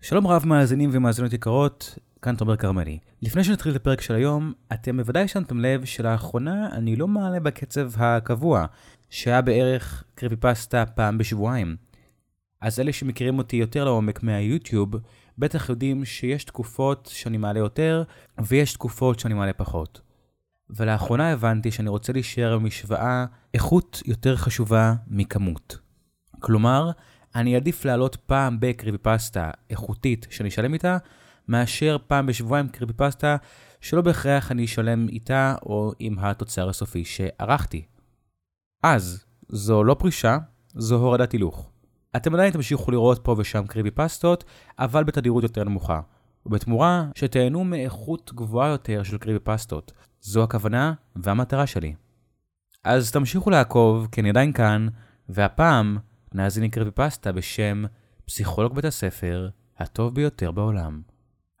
שלום רב מאזינים ומאזינות יקרות, כאן תומר כרמלי. לפני שנתחיל את הפרק של היום, אתם בוודאי שמתם לב שלאחרונה אני לא מעלה בקצב הקבוע, שהיה בערך קריפי פסטה פעם בשבועיים. אז אלה שמכירים אותי יותר לעומק מהיוטיוב, בטח יודעים שיש תקופות שאני מעלה יותר, ויש תקופות שאני מעלה פחות. ולאחרונה הבנתי שאני רוצה להישאר במשוואה איכות יותר חשובה מכמות. כלומר, אני אעדיף לעלות פעם בקריפי פסטה איכותית שאני אשלם איתה, מאשר פעם בשבועיים קריפי פסטה שלא בהכרח אני אשלם איתה או עם התוצר הסופי שערכתי. אז, זו לא פרישה, זו הורדת הילוך. אתם עדיין תמשיכו לראות פה ושם קריפי פסטות, אבל בתדירות יותר נמוכה. ובתמורה, שתהנו מאיכות גבוהה יותר של קריפי פסטות. זו הכוונה והמטרה שלי. אז תמשיכו לעקוב, כי אני עדיין כאן, והפעם נאזין לקריפי פסטה בשם פסיכולוג בית הספר הטוב ביותר בעולם.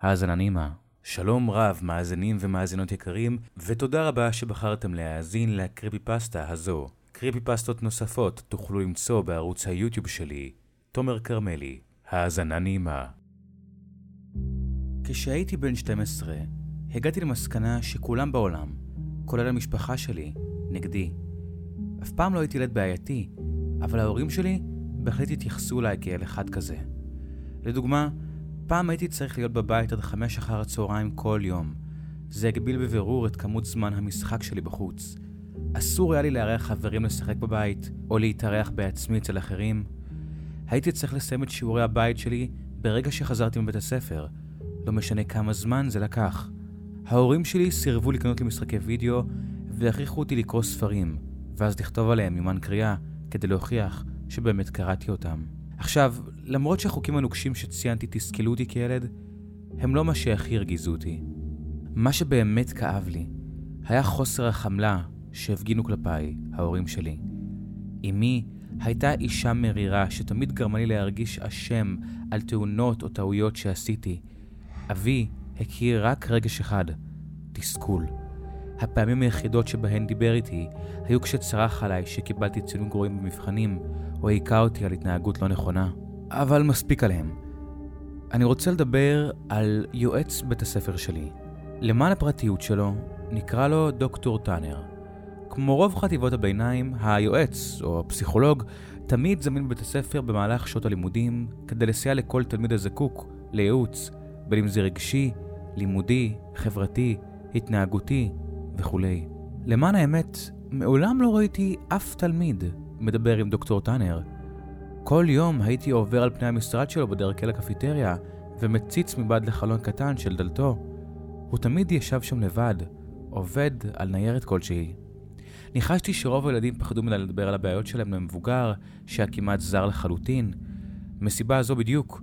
האזנה נעימה. שלום רב, מאזינים ומאזינות יקרים, ותודה רבה שבחרתם להאזין לקריפי פסטה הזו. קריפי פסטות נוספות תוכלו למצוא בערוץ היוטיוב שלי, תומר כרמלי. האזנה נעימה. כשהייתי בן 12, הגעתי למסקנה שכולם בעולם, כולל המשפחה שלי, נגדי. אף פעם לא הייתי ילד בעייתי, אבל ההורים שלי בהחלט התייחסו אליי כאל אחד כזה. לדוגמה, פעם הייתי צריך להיות בבית עד חמש אחר הצהריים כל יום. זה הגביל בבירור את כמות זמן המשחק שלי בחוץ. אסור היה לי לארח חברים לשחק בבית, או להתארח בעצמי אצל אחרים. הייתי צריך לסיים את שיעורי הבית שלי ברגע שחזרתי מבית הספר, לא משנה כמה זמן זה לקח. ההורים שלי סירבו לקנות לי משחקי וידאו, והכריחו אותי לקרוא ספרים, ואז לכתוב עליהם יומן קריאה, כדי להוכיח שבאמת קראתי אותם. עכשיו, למרות שהחוקים הנוקשים שציינתי תסכלו אותי כילד, הם לא מה שהכי הרגיזו אותי. מה שבאמת כאב לי, היה חוסר החמלה שהפגינו כלפיי, ההורים שלי. אמי הייתה אישה מרירה שתמיד גרמה לי להרגיש אשם על תאונות או טעויות שעשיתי. אבי הכיר רק רגש אחד, תסכול. הפעמים היחידות שבהן דיבר איתי היו כשצרח עליי שקיבלתי ציונים גרועים במבחנים, או היכה אותי על התנהגות לא נכונה. אבל מספיק עליהם. אני רוצה לדבר על יועץ בית הספר שלי. למען הפרטיות שלו, נקרא לו דוקטור טאנר. כמו רוב חטיבות הביניים, היועץ, או הפסיכולוג, תמיד זמין בבית הספר במהלך שעות הלימודים, כדי לסייע לכל תלמיד הזקוק לייעוץ, בין אם זה רגשי, לימודי, חברתי, התנהגותי וכולי. למען האמת, מעולם לא ראיתי אף תלמיד מדבר עם דוקטור טאנר. כל יום הייתי עובר על פני המשרד שלו בדרכי לקפיטריה, ומציץ מבעד לחלון קטן של דלתו. הוא תמיד ישב שם לבד, עובד על ניירת כלשהי. ניחשתי שרוב הילדים פחדו ממנה לדבר על הבעיות שלהם למבוגר, שהיה כמעט זר לחלוטין. מסיבה הזו בדיוק,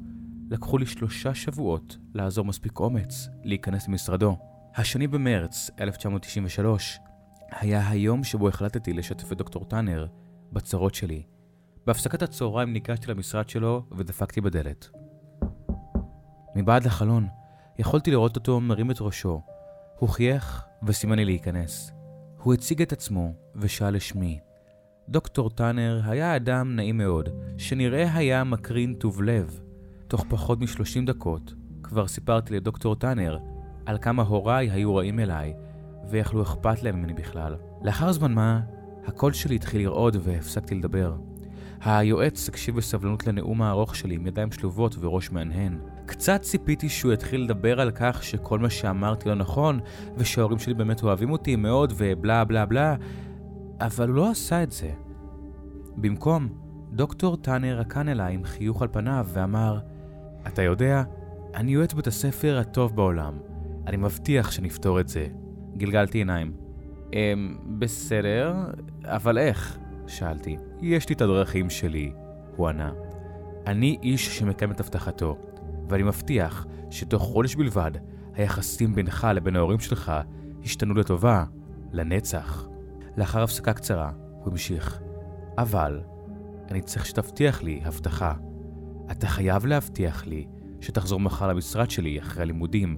לקחו לי שלושה שבועות לעזור מספיק אומץ להיכנס למשרדו. השני במרץ 1993 היה היום שבו החלטתי לשתף את דוקטור טאנר בצרות שלי. בהפסקת הצהריים ניגשתי למשרד שלו ודפקתי בדלת. מבעד לחלון יכולתי לראות אותו מרים את ראשו. הוא חייך וסימן לי להיכנס. הוא הציג את עצמו ושאל לשמי. דוקטור טאנר היה אדם נעים מאוד, שנראה היה מקרין טוב לב. תוך פחות מ-30 דקות כבר סיפרתי לדוקטור טאנר על כמה הוריי היו רעים אליי, ואיך לא אכפת להם ממני בכלל. לאחר זמן מה, הקול שלי התחיל לרעוד והפסקתי לדבר. היועץ הקשיב בסבלנות לנאום הארוך שלי עם ידיים שלובות וראש מהנהן. קצת ציפיתי שהוא יתחיל לדבר על כך שכל מה שאמרתי לא נכון, ושההורים שלי באמת אוהבים אותי מאוד ובלה בלה בלה, אבל הוא לא עשה את זה. במקום, דוקטור טאנר רקן אליי עם חיוך על פניו ואמר, אתה יודע, אני יועץ בית הספר הטוב בעולם. אני מבטיח שנפתור את זה. גלגלתי עיניים. אמ, בסדר, אבל איך? שאלתי. יש לי את הדרכים שלי, הוא ענה. אני איש שמקיים את הבטחתו, ואני מבטיח שתוך חודש בלבד, היחסים בינך לבין ההורים שלך השתנו לטובה, לנצח. לאחר הפסקה קצרה, הוא המשיך. אבל, אני צריך שתבטיח לי הבטחה. אתה חייב להבטיח לי שתחזור מחר למשרד שלי אחרי הלימודים,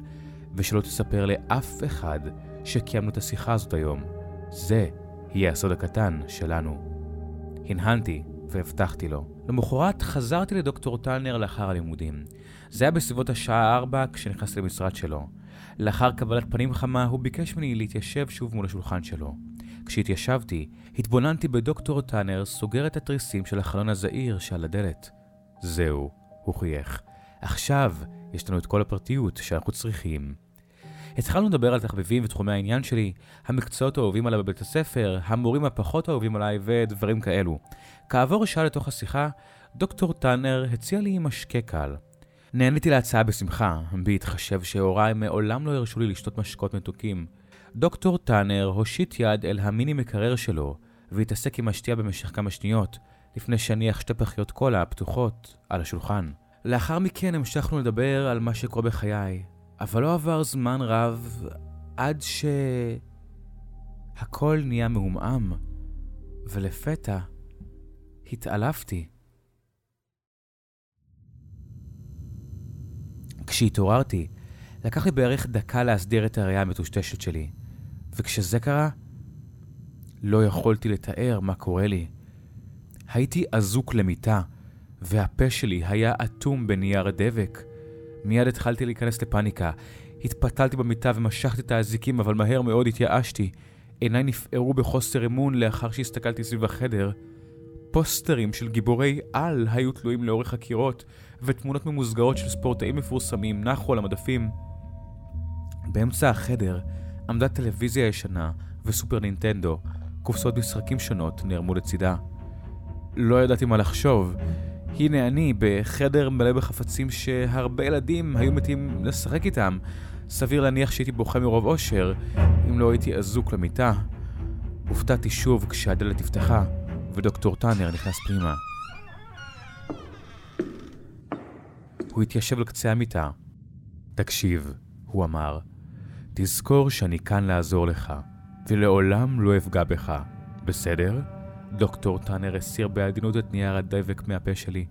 ושלא תספר לאף אחד שקיימנו את השיחה הזאת היום. זה יהיה הסוד הקטן שלנו. הנהנתי והבטחתי לו. למחרת חזרתי לדוקטור טלנר לאחר הלימודים. זה היה בסביבות השעה 4 כשנכנסתי למשרד שלו. לאחר קבלת פנים חמה, הוא ביקש ממני להתיישב שוב מול השולחן שלו. כשהתיישבתי, התבוננתי בדוקטור טאנר סוגר את התריסים של החלון הזעיר שעל הדלת. זהו, הוא חייך. עכשיו יש לנו את כל הפרטיות שאנחנו צריכים. התחלנו לדבר על תחביבים ותחומי העניין שלי, המקצועות האהובים עליי בבית הספר, המורים הפחות אהובים עליי ודברים כאלו. כעבור שעה לתוך השיחה, דוקטור טאנר הציע לי משקה קל. נהניתי להצעה בשמחה, בהתחשב שהוריי מעולם לא הרשו לי לשתות משקות מתוקים. דוקטור טאנר הושיט יד אל המיני מקרר שלו, והתעסק עם השתייה במשך כמה שניות, לפני שהניח שתי פחיות קולה פתוחות על השולחן. לאחר מכן המשכנו לדבר על מה שקורה בחיי, אבל לא עבר זמן רב עד ש... הכל נהיה מעומעם, ולפתע התעלפתי. כשהתעוררתי, לקח לי בערך דקה להסדיר את הראייה המטושטשת שלי, וכשזה קרה, לא יכולתי לתאר מה קורה לי. הייתי אזוק למיטה, והפה שלי היה אטום בנייר דבק. מיד התחלתי להיכנס לפאניקה. התפתלתי במיטה ומשכתי את האזיקים, אבל מהר מאוד התייאשתי. עיניי נפערו בחוסר אמון לאחר שהסתכלתי סביב החדר. פוסטרים של גיבורי על היו תלויים לאורך הקירות, ותמונות ממוסגרות של ספורטאים מפורסמים נחו על המדפים. באמצע החדר עמדה טלוויזיה ישנה וסופר נינטנדו, קופסאות משחקים שונות נערמו לצידה. לא ידעתי מה לחשוב. הנה אני בחדר מלא בחפצים שהרבה ילדים היו מתים לשחק איתם. סביר להניח שהייתי בוכה מרוב אושר, אם לא הייתי אזוק למיטה. הופתעתי שוב כשהדלת נפתחה, ודוקטור טאנר נכנס פנימה. הוא התיישב על קצה המיטה. תקשיב, הוא אמר, תזכור שאני כאן לעזור לך, ולעולם לא אפגע בך, בסדר? דוקטור טאנר הסיר בעדינות את נייר הדבק מהפה שלי,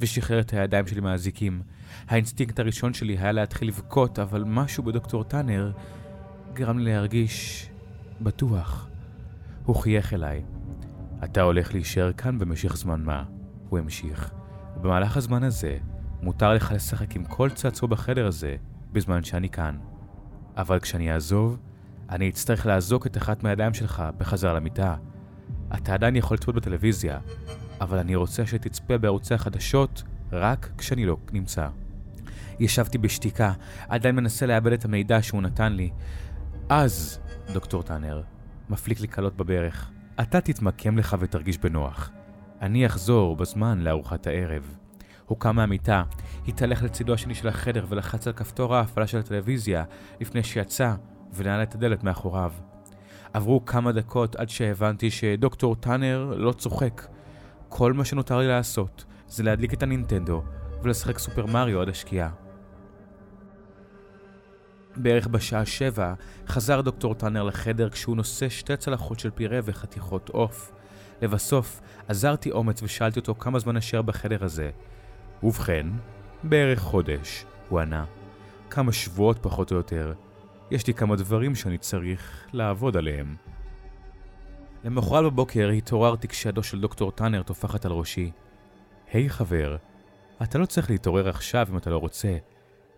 ושחרר את הידיים שלי מהזיקים. האינסטינקט הראשון שלי היה להתחיל לבכות, אבל משהו בדוקטור טאנר גרם לי להרגיש בטוח. הוא חייך אליי. אתה הולך להישאר כאן במשך זמן מה, הוא המשיך. במהלך הזמן הזה, מותר לך לשחק עם כל צעצוע בחדר הזה, בזמן שאני כאן. אבל כשאני אעזוב, אני אצטרך לאזוק את אחת מהידיים שלך בחזרה למיטה. אתה עדיין יכול לצפות בטלוויזיה, אבל אני רוצה שתצפה בערוצי החדשות רק כשאני לא נמצא. ישבתי בשתיקה, עדיין מנסה לאבד את המידע שהוא נתן לי. אז, דוקטור טאנר, מפליק לי קלות בברך, אתה תתמקם לך ותרגיש בנוח. אני אחזור בזמן לארוחת הערב. הוא קם מהמיטה, התהלך לצידו השני של החדר ולחץ על כפתור ההפעלה של הטלוויזיה לפני שיצא ונעל את הדלת מאחוריו. עברו כמה דקות עד שהבנתי שדוקטור טאנר לא צוחק. כל מה שנותר לי לעשות זה להדליק את הנינטנדו ולשחק סופר מריו עד השקיעה. בערך בשעה שבע חזר דוקטור טאנר לחדר כשהוא נושא שתי צלחות של פירה וחתיכות עוף. לבסוף, עזרתי אומץ ושאלתי אותו כמה זמן אשר בחדר הזה. ובכן, בערך חודש, הוא ענה. כמה שבועות פחות או יותר. יש לי כמה דברים שאני צריך לעבוד עליהם. למחרת בבוקר התעוררתי כשידו של דוקטור טאנר טופחת על ראשי. היי hey, חבר, אתה לא צריך להתעורר עכשיו אם אתה לא רוצה,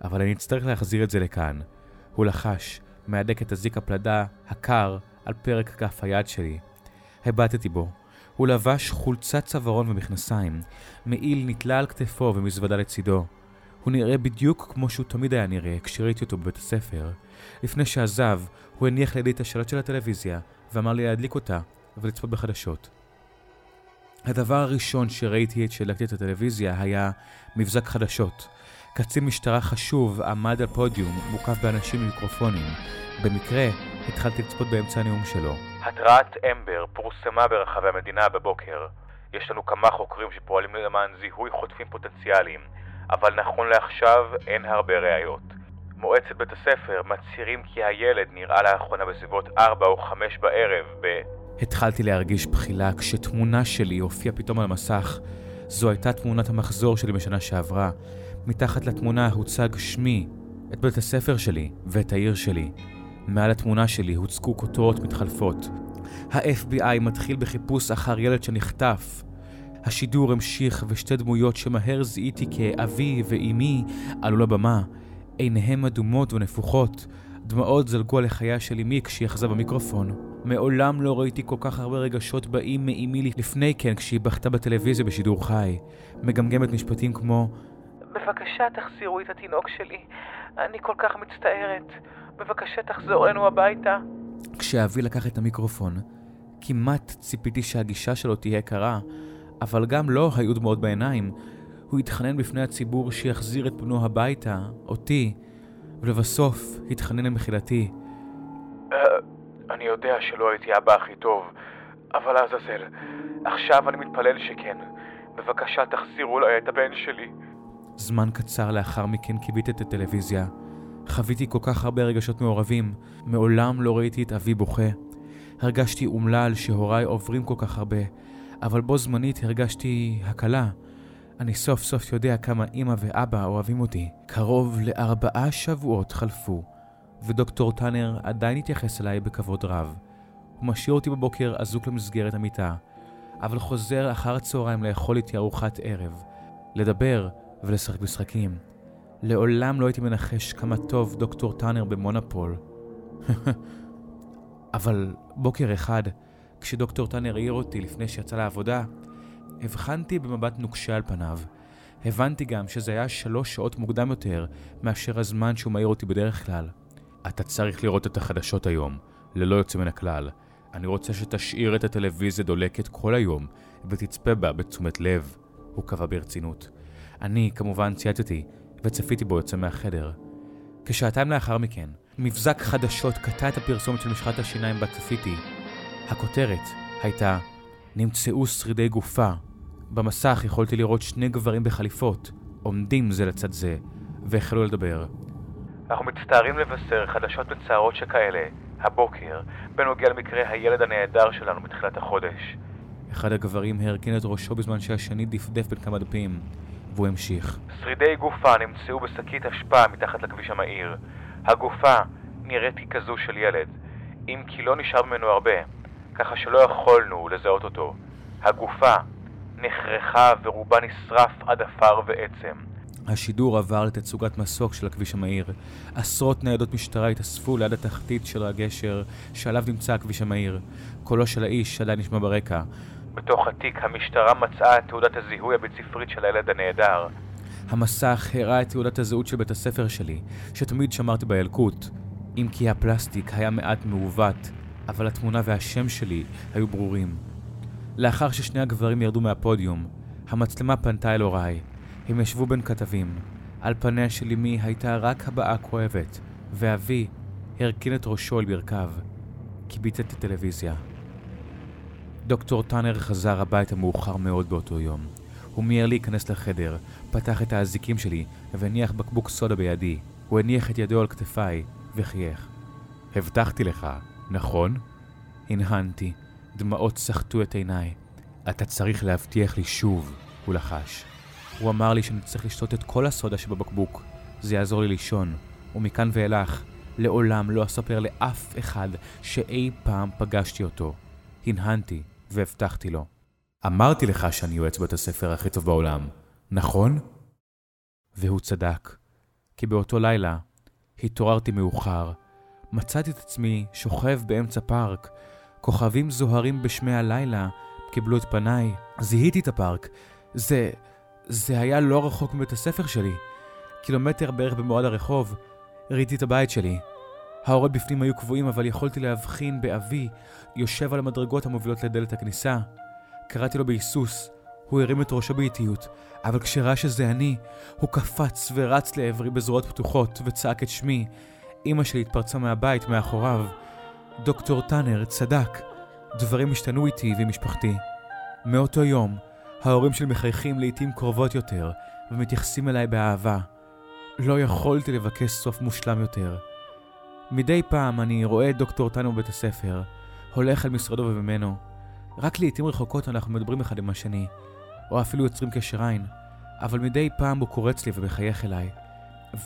אבל אני אצטרך להחזיר את זה לכאן. הוא לחש, מהדק את הזיק הפלדה הקר על פרק כף היד שלי. הבטתי בו. הוא לבש חולצת צווארון ומכנסיים, מעיל נתלה על כתפו ומזוודה לצידו. הוא נראה בדיוק כמו שהוא תמיד היה נראה כשראיתי אותו בבית הספר. לפני שעזב, הוא הניח לידי את השלט של הטלוויזיה, ואמר לי להדליק אותה ולצפות בחדשות. הדבר הראשון שראיתי עת שהדלקתי את הטלוויזיה היה מבזק חדשות. קצין משטרה חשוב עמד על פודיום, מוקף באנשים עם מיקרופונים. במקרה, התחלתי לצפות באמצע הנאום שלו. התרעת אמבר פורסמה ברחבי המדינה בבוקר. יש לנו כמה חוקרים שפועלים למען זיהוי חוטפים פוטנציאליים, אבל נכון לעכשיו אין הרבה ראיות. מועצת בית הספר מצהירים כי הילד נראה לאחרונה בסביבות 4 או 5 בערב ב... התחלתי להרגיש בחילה כשתמונה שלי הופיעה פתאום על המסך. זו הייתה תמונת המחזור שלי בשנה שעברה. מתחת לתמונה הוצג שמי, את בית הספר שלי ואת העיר שלי. מעל התמונה שלי הוצגו כותרות מתחלפות. ה-FBI מתחיל בחיפוש אחר ילד שנחטף. השידור המשיך ושתי דמויות שמהר זיהיתי כאבי ואימי עלו לבמה. עיניהם אדומות ונפוחות. דמעות זלגו על לחייה של אמי כשהיא אחזה במיקרופון. מעולם לא ראיתי כל כך הרבה רגשות באים מאמי לפני כן כשהיא בכתה בטלוויזיה בשידור חי. מגמגמת משפטים כמו בבקשה תחזירו את התינוק שלי, אני כל כך מצטערת. בבקשה תחזור אלינו הביתה. כשאבי לקח את המיקרופון, כמעט ציפיתי שהגישה שלו תהיה קרה, אבל גם לו לא היו דמעות בעיניים. הוא התחנן בפני הציבור שיחזיר את בנו הביתה, אותי, ולבסוף התחנן למחילתי. Uh, אני יודע שלא הייתי אבא הכי טוב, אבל לעזאזל, עכשיו אני מתפלל שכן. בבקשה תחזירו לי את הבן שלי. זמן קצר לאחר מכן כיביתי את הטלוויזיה. חוויתי כל כך הרבה רגשות מעורבים, מעולם לא ראיתי את אבי בוכה. הרגשתי אומלל שהוריי עוברים כל כך הרבה, אבל בו זמנית הרגשתי הקלה. אני סוף סוף יודע כמה אמא ואבא אוהבים אותי. קרוב לארבעה שבועות חלפו, ודוקטור טאנר עדיין התייחס אליי בכבוד רב. הוא משאיר אותי בבוקר אזוק למסגרת המיטה, אבל חוזר אחר הצהריים לאכול איתי ארוחת ערב, לדבר ולשחק משחקים. לעולם לא הייתי מנחש כמה טוב דוקטור טאנר במונופול. אבל בוקר אחד, כשדוקטור טאנר העיר אותי לפני שיצא לעבודה, הבחנתי במבט נוקשה על פניו. הבנתי גם שזה היה שלוש שעות מוקדם יותר מאשר הזמן שהוא מעיר אותי בדרך כלל. אתה צריך לראות את החדשות היום, ללא יוצא מן הכלל. אני רוצה שתשאיר את הטלוויזיה דולקת כל היום, ותצפה בה בתשומת לב, הוא קבע ברצינות. אני, כמובן, צייתתי, וצפיתי בו יוצא מהחדר. כשעתיים לאחר מכן, מבזק חדשות קטע את הפרסומת של משחת השיניים בה צפיתי. הכותרת הייתה נמצאו שרידי גופה. במסך יכולתי לראות שני גברים בחליפות, עומדים זה לצד זה, והחלו לדבר. אנחנו מצטערים לבשר חדשות מצערות שכאלה, הבוקר, בנוגע למקרה הילד הנהדר שלנו בתחילת החודש. אחד הגברים הרכין את ראשו בזמן שהשני דפדף בין כמה דפים. והוא המשיך. שרידי גופה נמצאו בשקית אשפה מתחת לכביש המהיר. הגופה נראית ככזו של ילד, אם כי לא נשאר ממנו הרבה, ככה שלא יכולנו לזהות אותו. הגופה נחרכה ורובה נשרף עד עפר ועצם. השידור עבר לתצוגת מסוק של הכביש המהיר. עשרות ניידות משטרה התאספו ליד התחתית של הגשר שעליו נמצא הכביש המהיר. קולו של האיש עדיין נשמע ברקע. בתוך התיק המשטרה מצאה את תעודת הזיהוי הבית ספרית של הילד הנעדר. המסך הראה את תעודת הזהות של בית הספר שלי, שתמיד שמרתי בילקוט. אם כי הפלסטיק היה מעט מעוות, אבל התמונה והשם שלי היו ברורים. לאחר ששני הגברים ירדו מהפודיום, המצלמה פנתה אל הוריי. הם ישבו בין כתבים. על פניה של אמי הייתה רק הבעה כואבת, ואבי הרכין את ראשו אל ברכיו. כיביתי את הטלוויזיה. דוקטור טאנר חזר הביתה מאוחר מאוד באותו יום. הוא מיהר להיכנס לחדר, פתח את האזיקים שלי והניח בקבוק סודה בידי. הוא הניח את ידו על כתפיי וחייך. הבטחתי לך, נכון? הנהנתי, דמעות סחטו את עיניי. אתה צריך להבטיח לי שוב, הוא לחש. הוא אמר לי שאני צריך לשתות את כל הסודה שבבקבוק. זה יעזור לי לישון, ומכאן ואילך, לעולם לא אספר לאף אחד שאי פעם פגשתי אותו. הנהנתי, והבטחתי לו. אמרתי לך שאני יועץ בית הספר הכי טוב בעולם, נכון? והוא צדק, כי באותו לילה התעוררתי מאוחר, מצאתי את עצמי שוכב באמצע פארק, כוכבים זוהרים בשמי הלילה קיבלו את פניי, זיהיתי את הפארק. זה... זה היה לא רחוק מבית הספר שלי. קילומטר בערך במועד הרחוב, ראיתי את הבית שלי. האורות בפנים היו קבועים, אבל יכולתי להבחין באבי, יושב על המדרגות המובילות לדלת הכניסה. קראתי לו בהיסוס, הוא הרים את ראשו באיטיות, אבל כשראה שזה אני, הוא קפץ ורץ לעברי בזרועות פתוחות, וצעק את שמי. אמא שלי התפרצה מהבית מאחוריו. דוקטור טאנר צדק, דברים השתנו איתי ועם משפחתי. מאותו יום, ההורים שלי מחייכים לעיתים קרובות יותר, ומתייחסים אליי באהבה. לא יכולתי לבקש סוף מושלם יותר. מדי פעם אני רואה את דוקטור טאנר בבית הספר, הולך אל משרדו וממנו. רק לעיתים רחוקות אנחנו מדברים אחד עם השני, או אפילו יוצרים קשר עין, אבל מדי פעם הוא קורץ לי ומחייך אליי.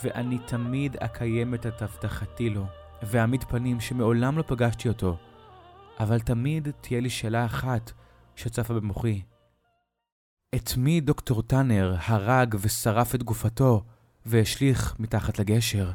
ואני תמיד אקיים את הבטחתי לו, ואעמיד פנים שמעולם לא פגשתי אותו. אבל תמיד תהיה לי שאלה אחת שצפה במוחי. את מי דוקטור טאנר הרג ושרף את גופתו והשליך מתחת לגשר?